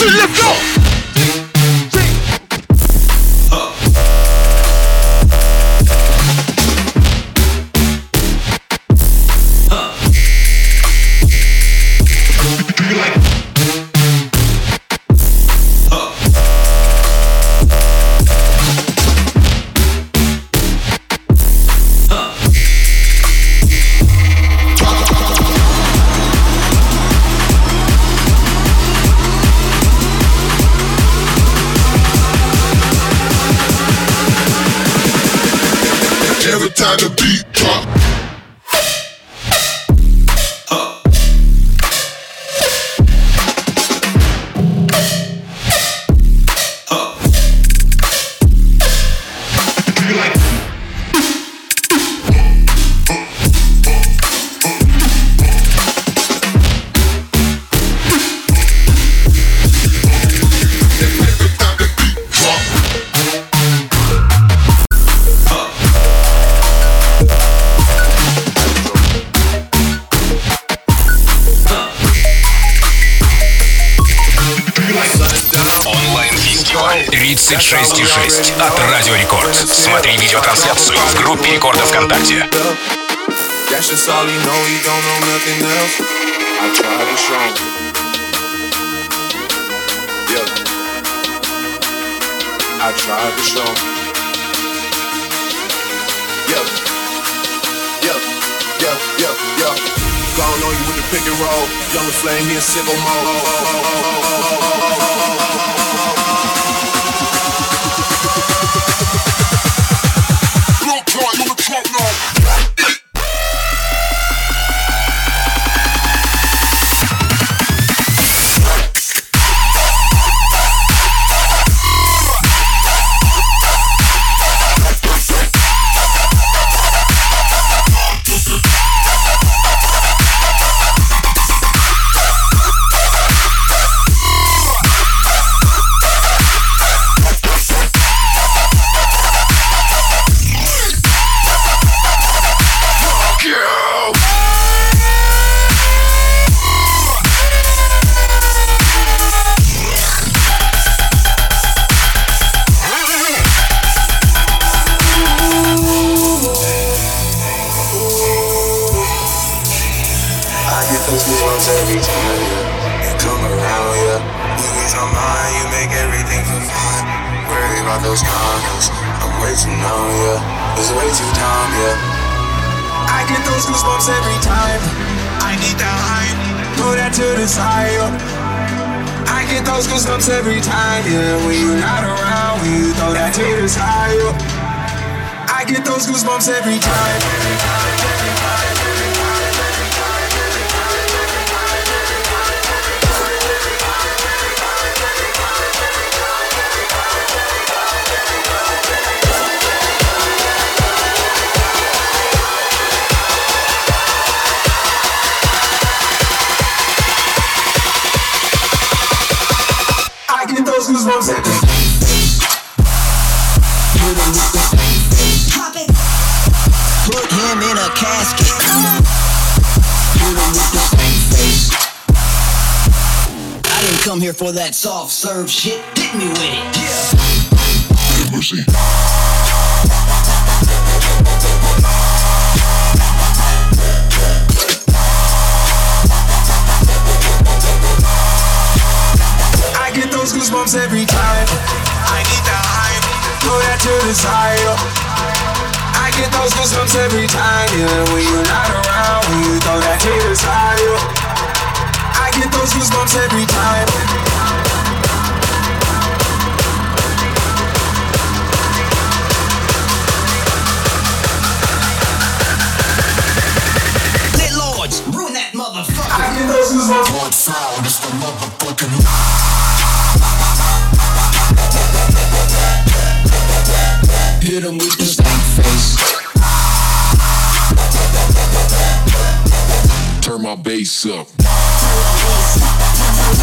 Let's go! Come here for that soft serve shit. Hit me with it. Yeah. Mercy. I get those goosebumps every time. I need that hype, throw that to the side. I get those goosebumps every time, yeah. When you're not around, when you throw that to the side get those goosebumps every time. Lit lords, ruin that motherfucker. I get those goosebumps. Lord sound is the motherfucking. Hit him with the stank face. Turn my bass up.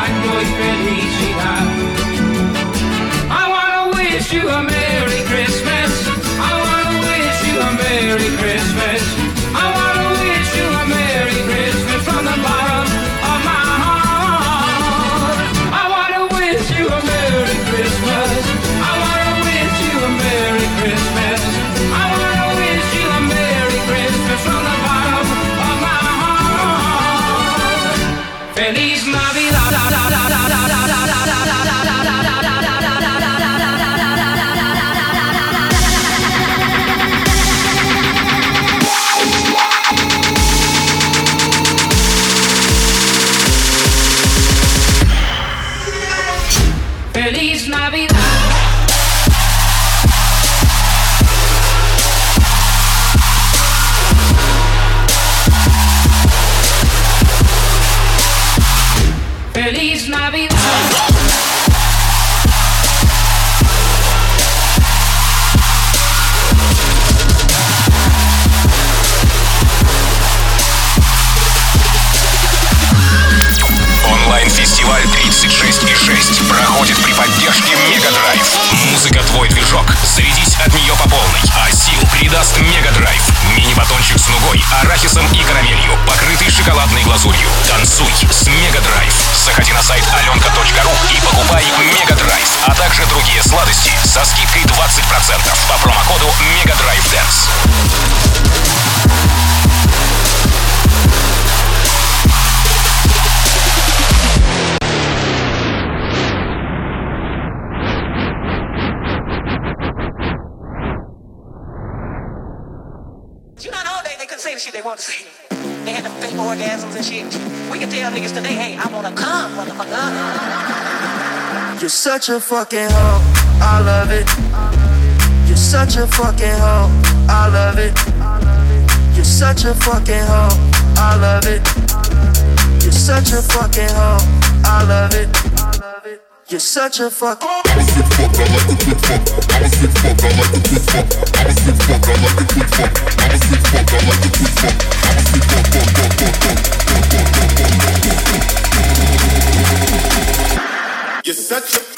Año y felicidad. I wanna wish you a Merry Christmas. I wanna wish you a Merry Christmas. Navidad. Such a fucking hoe. I love it. You're such a fucking hoe. I love it. You're such a fucking hoe. I love it. You're such a fucking hoe. I love it. You're such a fuck. I fuck, I like good fuck. I fuck, I like good fuck. I the fuck, I like good fuck. I fuck, fuck, fuck. You're such a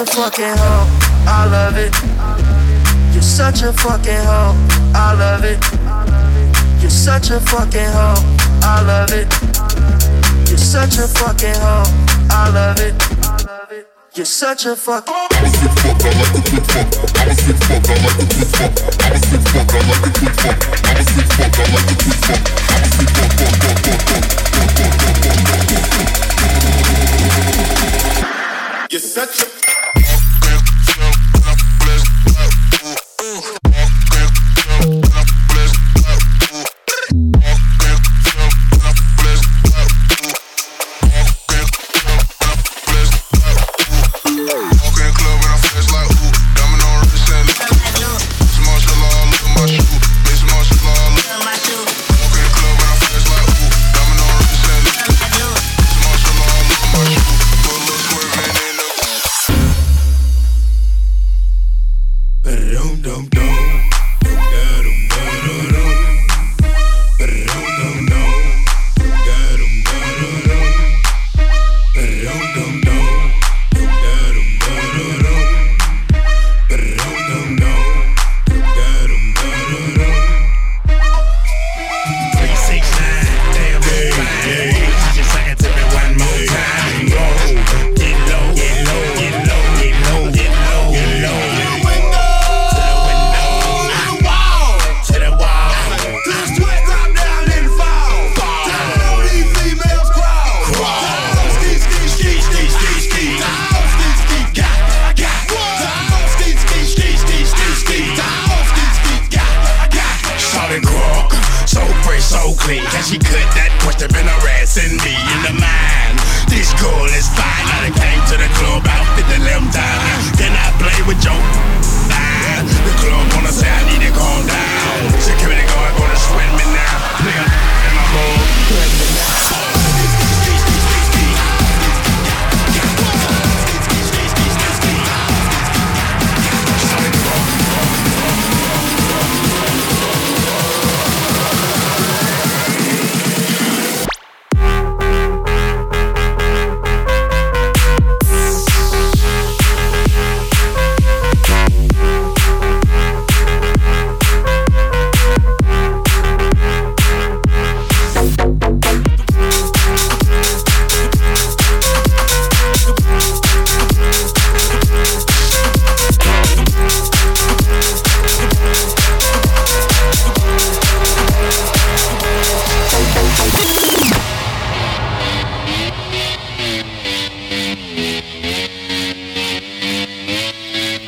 fucking hoe. I love it. You're such a fucking hoe. I love it. You're such a fucking hoe. I love it. You're such a fucking hoe. I love it. You're such a fuck. I was the fuck, I like the good fuck. I like the good fuck. I was the fuck, I like the good fuck. I was the fuck, I like the good fuck. I was the fuck, fuck, fuck, fuck, fuck, fuck, fuck. You're such a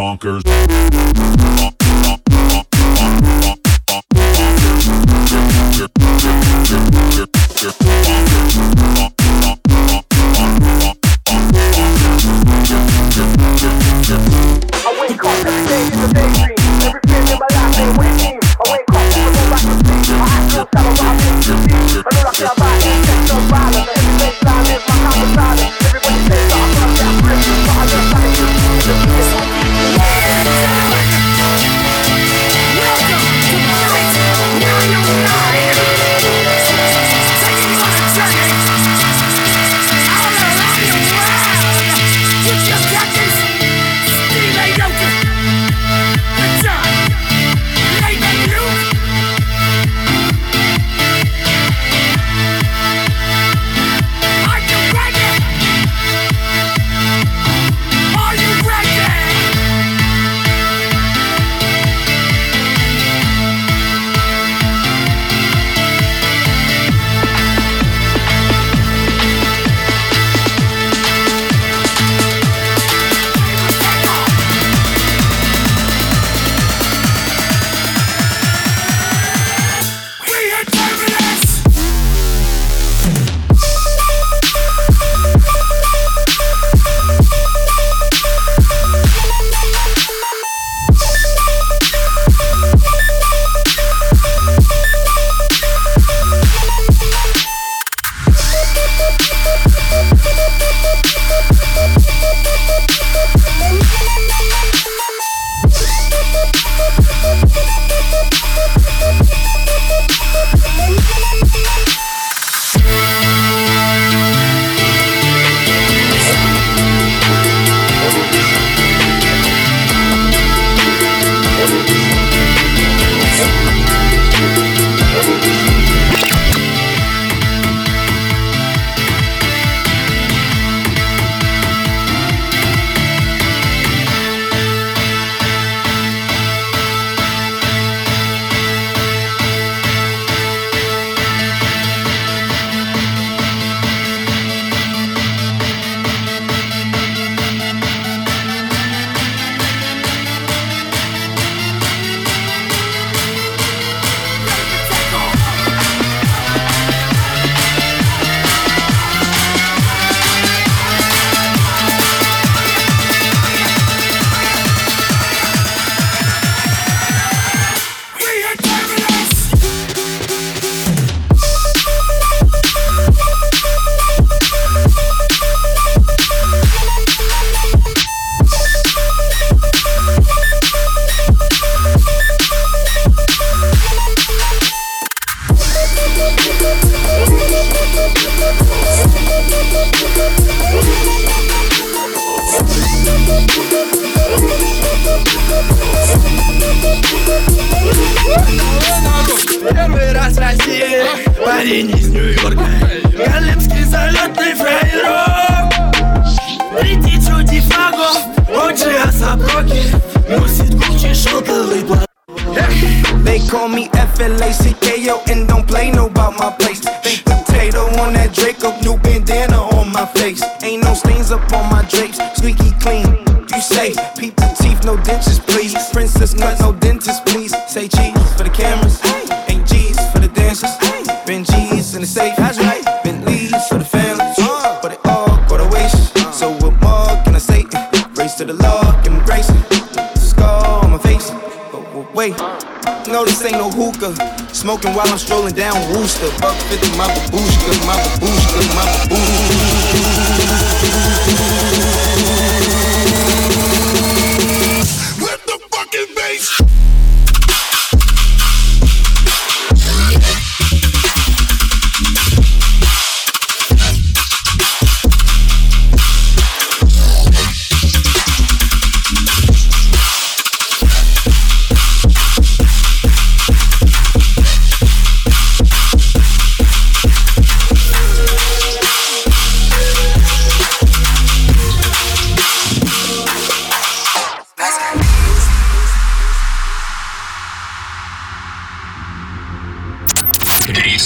Bonkers. Smoking while I'm strolling down Wooster. Buck 50, my babushka, my babushka, my babushka.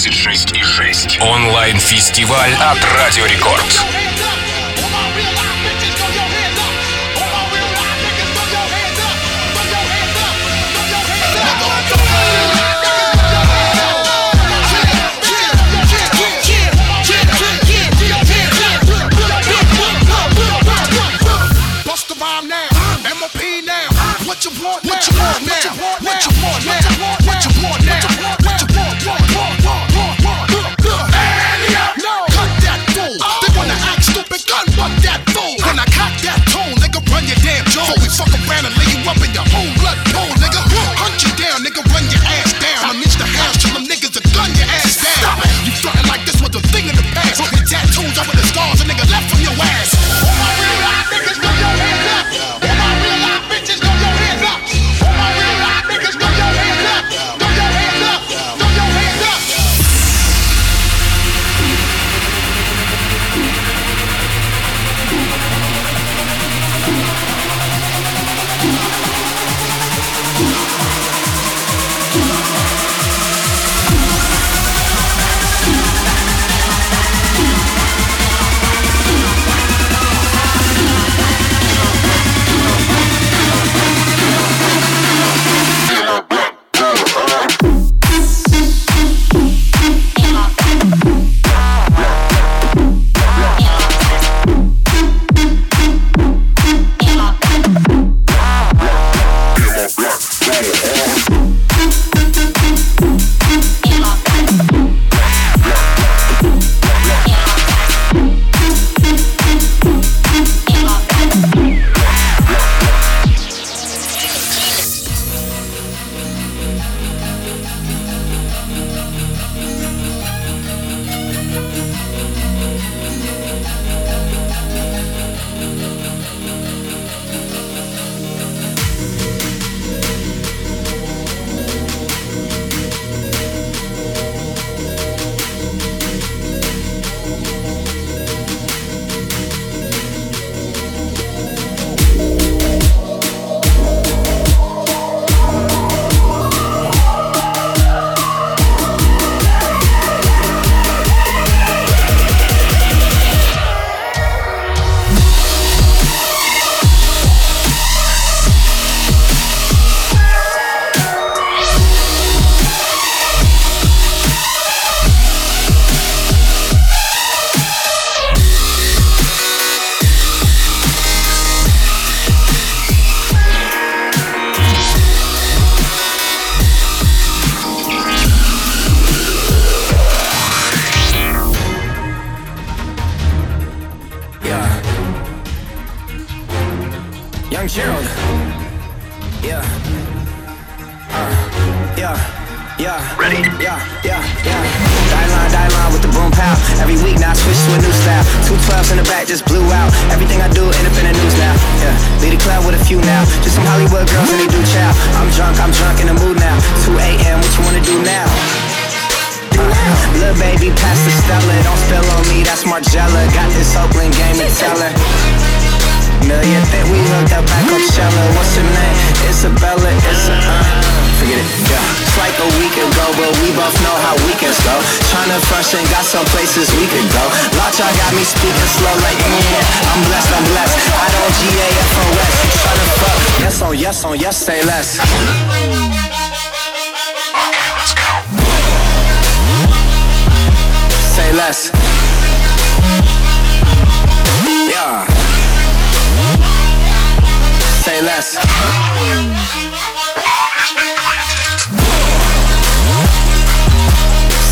36,6. Онлайн-фестиваль от Радио Рекорд. Fuck around and lay you up in your home. Cha got me speaking slow like yeah. I'm blessed, I'm blessed. I don't G A F O S. Tryna fuck. Yes on, yes on, yes say less. Let's go. Say less. Yeah. Say less.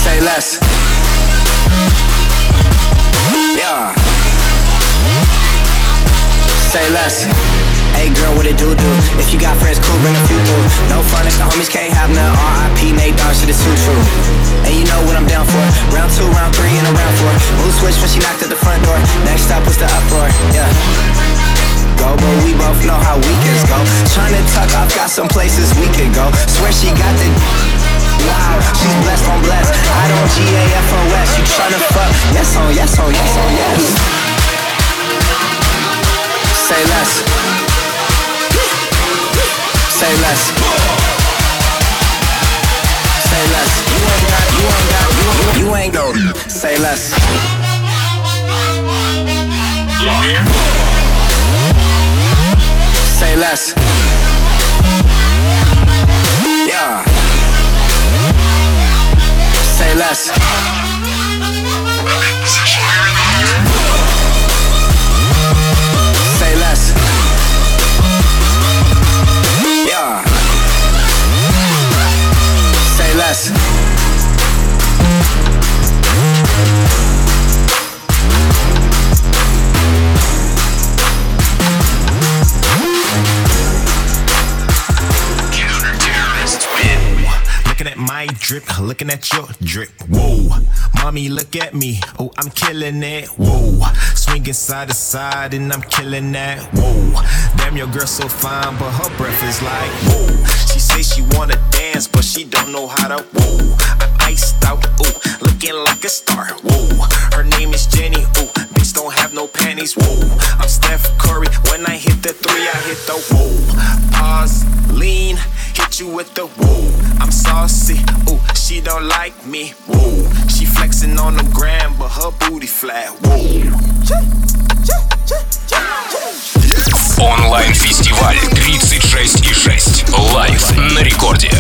Say less. say less. Hey girl, what it do do? If you got friends, cool, bring a few through. No fun if the homies can't have none. R.I.P. Nate Dogg, shit is too true. And you know what I'm down for. Round two, round three, and a round four. Mood switch when she knocked at the front door. Next stop was the uproar. Yeah. Go, but we both know how weekends go. Tryna tuck off, got some places we could go. Swear she got the. Wow, she's blessed on blessed. I don't G A F O S. You tryna fuck? Yes on, yes on, yes on, yes. Say less. Say less. Say less. You ain't got, you ain't got, you, you ain't got. Say less. Say less. Yeah. Say less. At my drip, looking at your drip. Whoa, mommy, look at me. Oh, I'm killing it. Whoa, swinging side to side and I'm killing that. Whoa, damn, your girl so fine, but her breath is like whoa say she wanna dance, but she don't know how to woo. I'm iced out, ooh, looking like a star, woo. Her name is Jenny, ooh, bitch don't have no panties, woo. I'm Steph Curry, when I hit the three, I hit the woo. Pause, lean, hit you with the woo. I'm saucy, ooh, she don't like me, woo. She flexing on the gram, but her booty flat, woo. Check, check, check. И 6. Лайв на рекорде.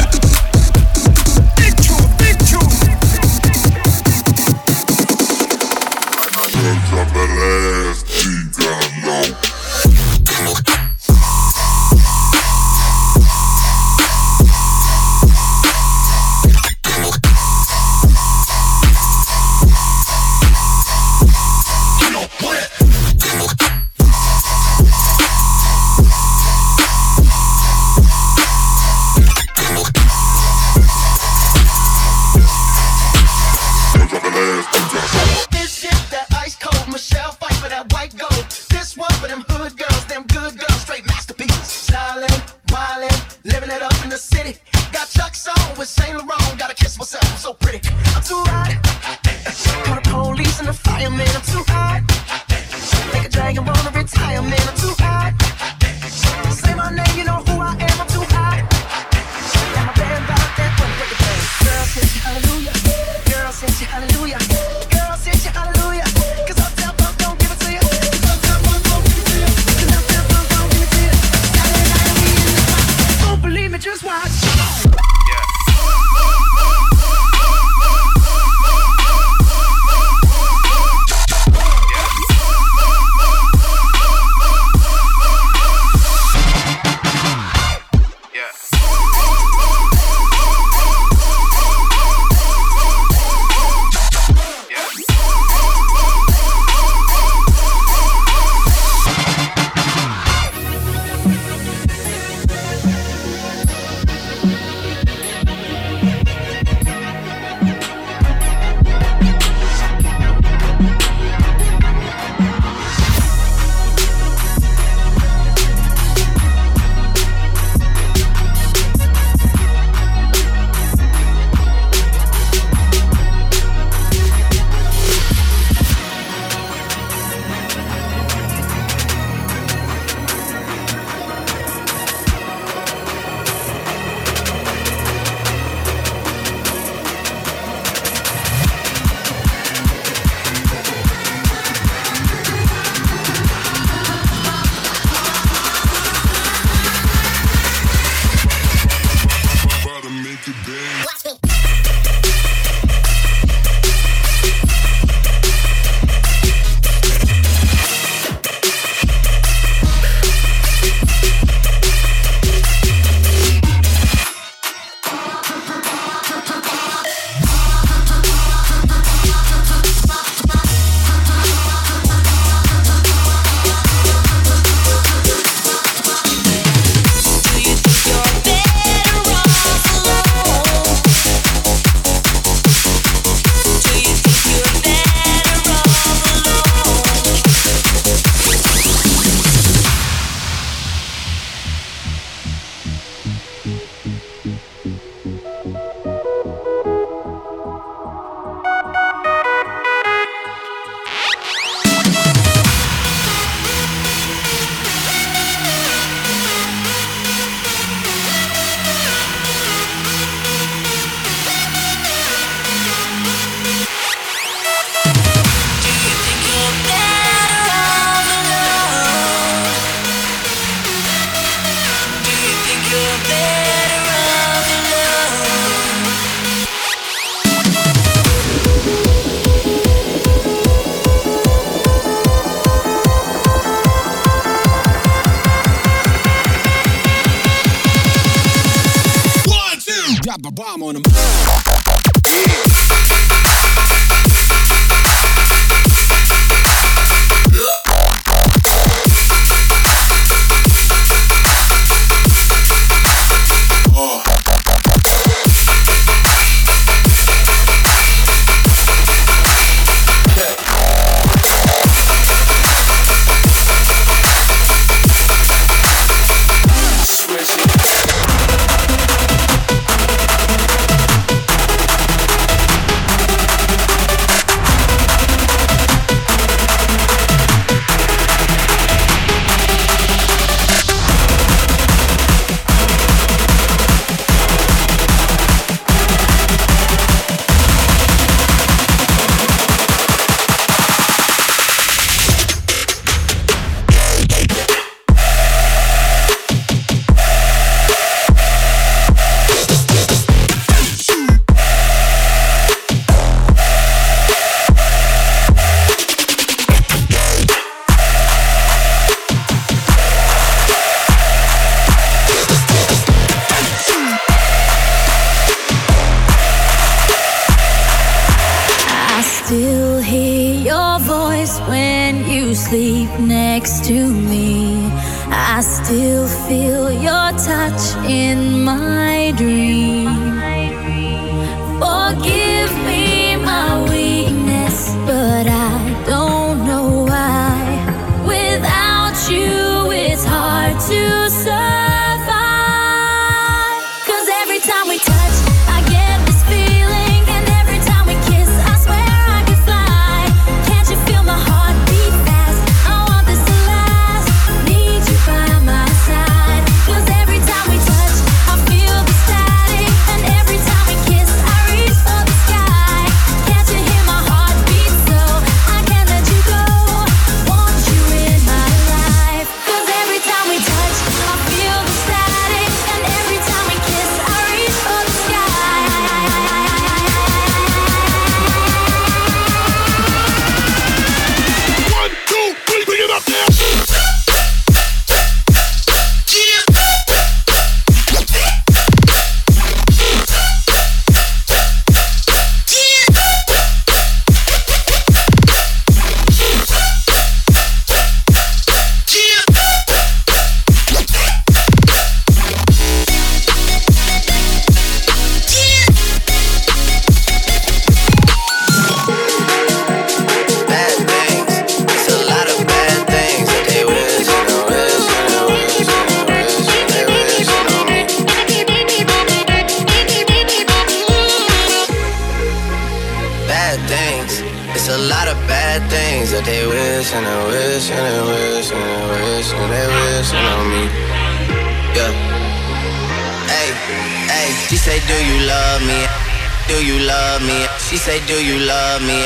say, Do you love me?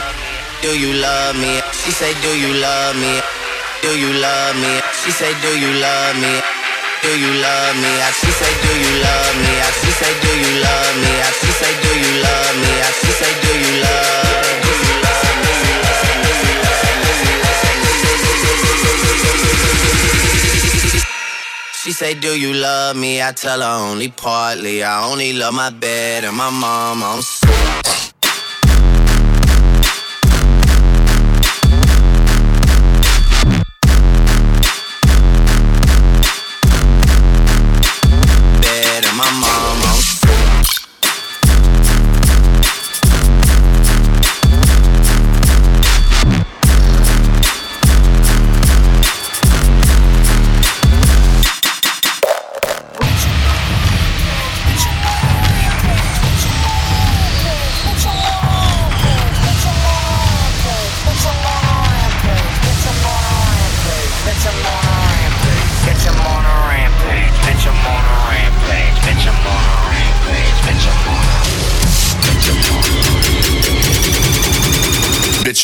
Do you love me? She say, Do you love me? Do you love me? She say, Do you love me? Do you love me? I She say, Do you love me? I She say, Do you love me? I She say, Do you love me? I She say, Do you love? Do you love me? She say, do you love me? I tell her only partly. I only love my bed and my mom. I'm so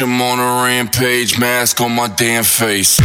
I'm on a rampage, mask on my damn face.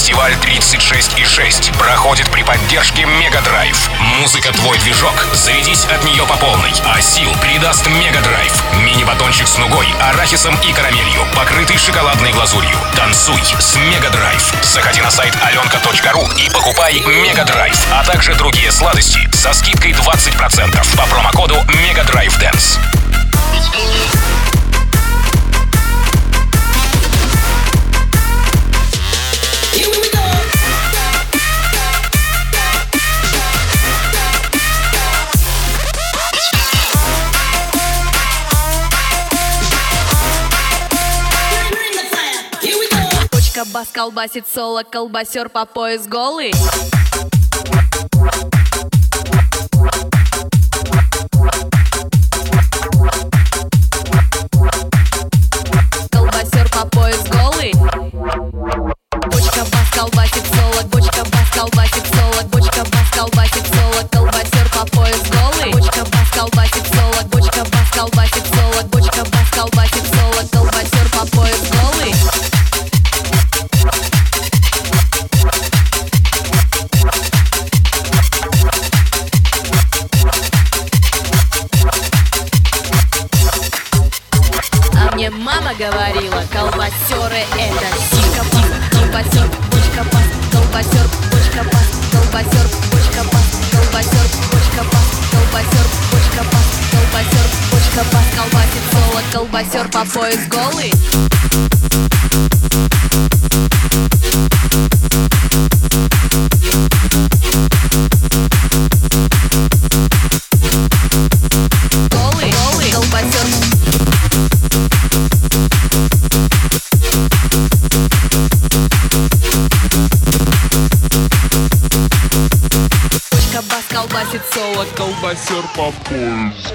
Фестиваль 36,6 проходит при поддержке Мегадрайв. Музыка твой движок. Зарядись от нее по полной. А сил придаст Мегадрайв. Мини-батончик с нугой, арахисом и карамелью, покрытый шоколадной глазурью. Танцуй с Мегадрайв. Заходи на сайт alenka.ru и покупай Мегадрайв, а также другие сладости со скидкой 20% по промокоду Мегадрайв Дэнс. бас колбасит соло, колбасер по пояс голый. колбасер по пояс голый. Колбасит соло, колбасер по пояс.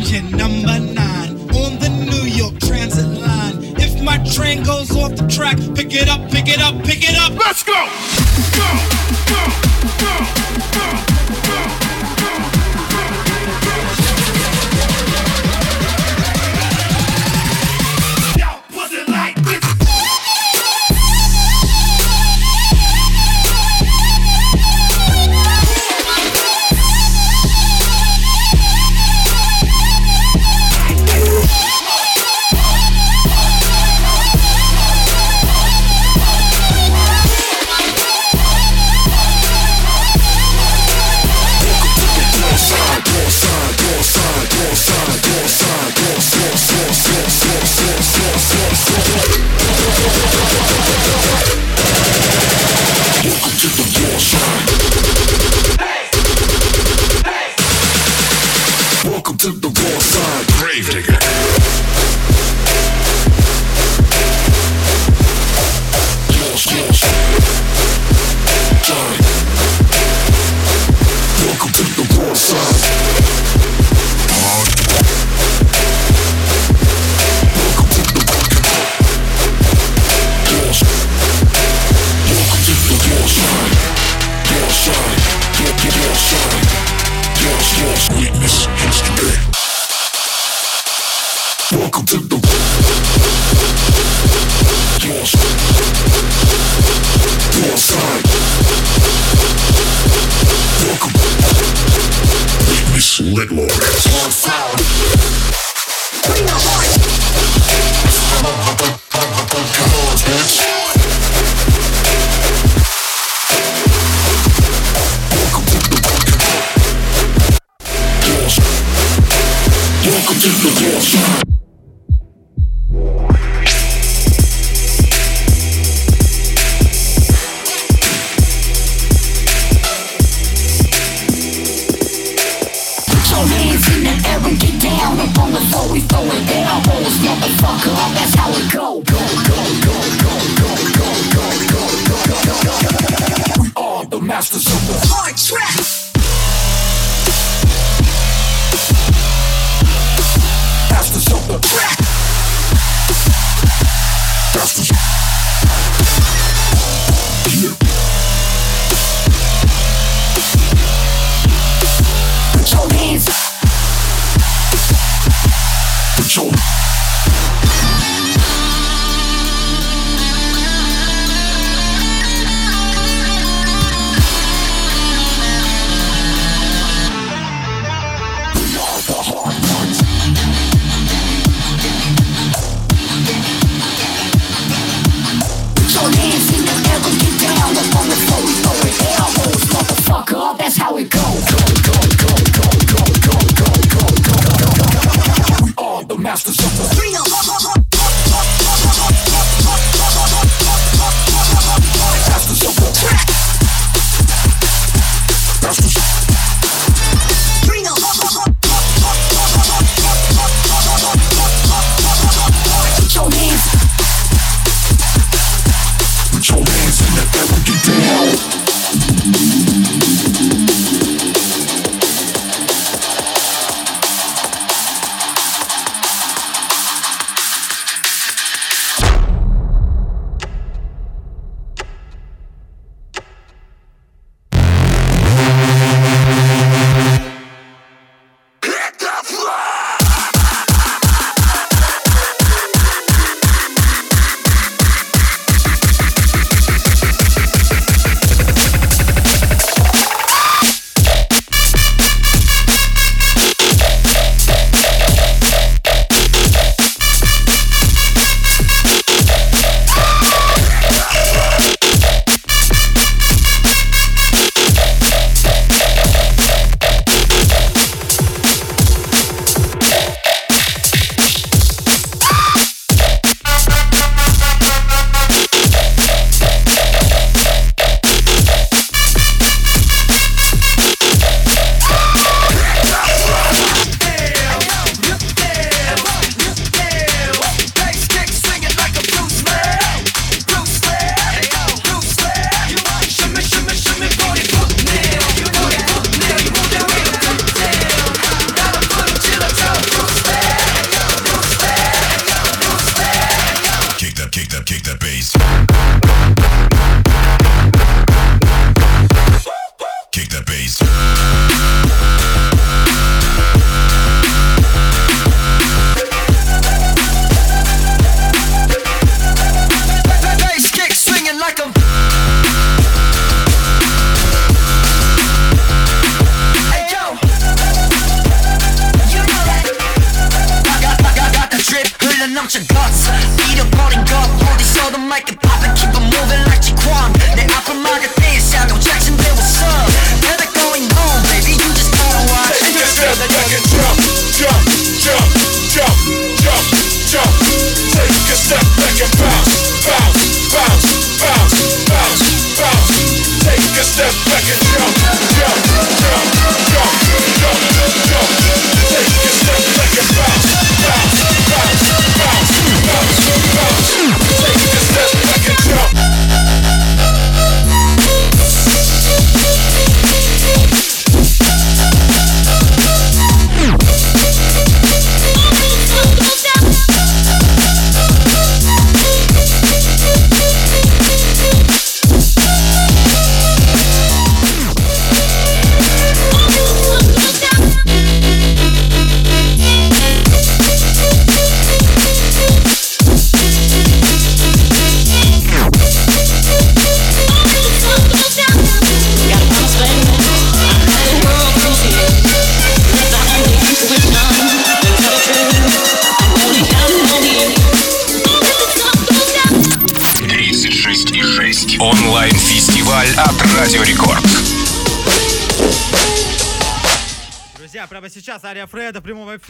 engine number nine on the New York Transit line. If my train goes off the track, pick it up, pick it up, pick it up. Let's go! Go! Go! the torture.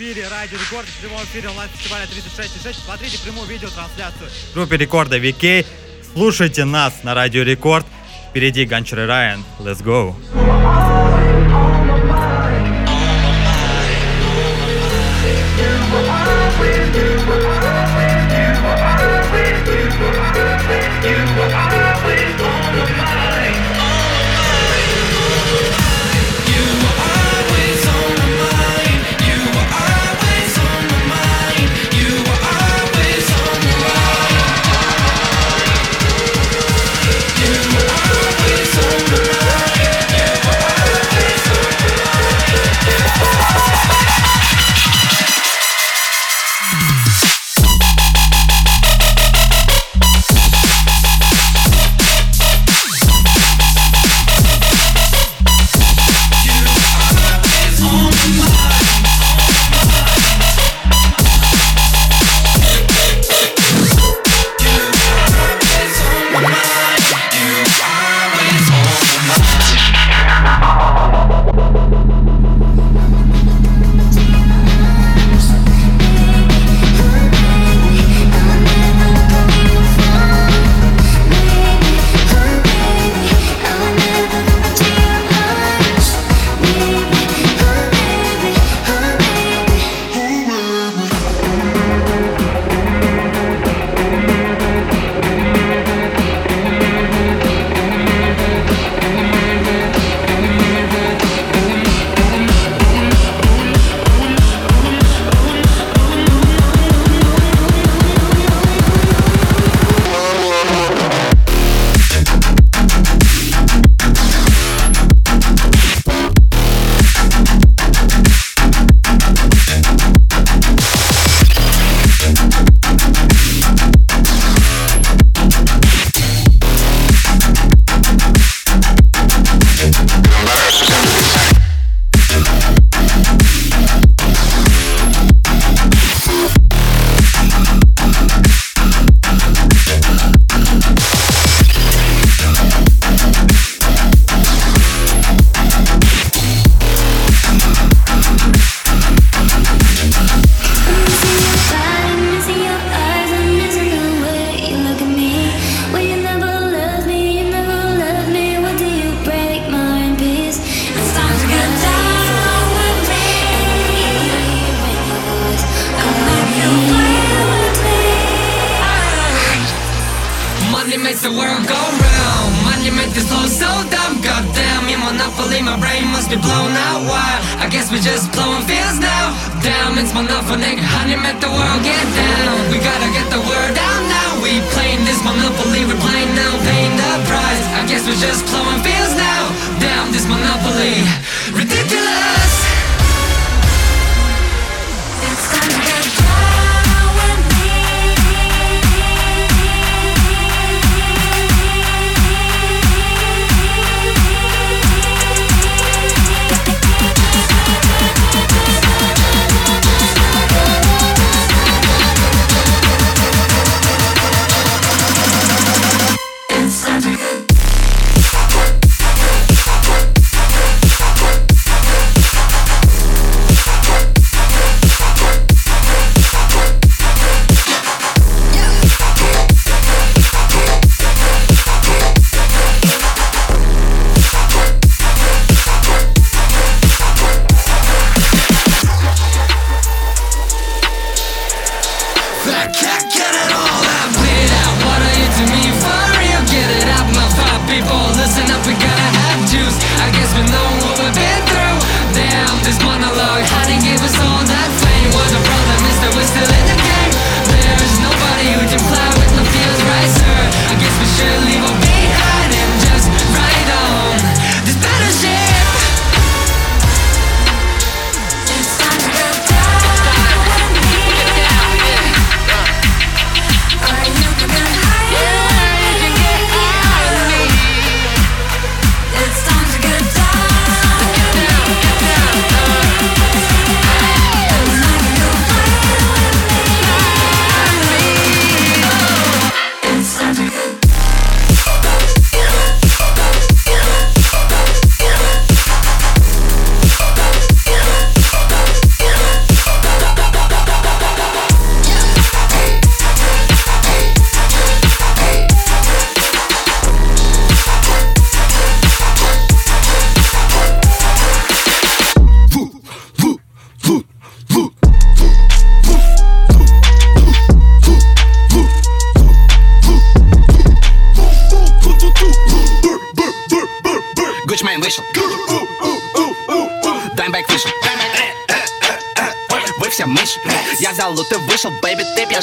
эфире Радио Рекорд, в прямом эфире онлайн-фестиваля 36.6. Смотрите прямую видеотрансляцию в группе Рекорда VK. Слушайте нас на Радио Рекорд. Впереди Ганчер и Райан. Let's go!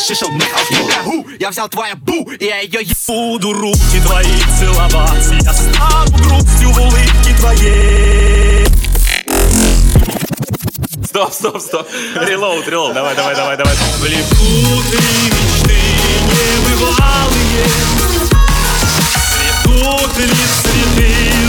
шишел мне Я взял твоя бу, и я ее Буду руки твои целовать Я стану грустью в улыбке твоей Стоп, стоп, стоп. Релоуд, релоуд. Давай, давай, давай, давай. Влеку мечты небывалые, Цветут ли цветы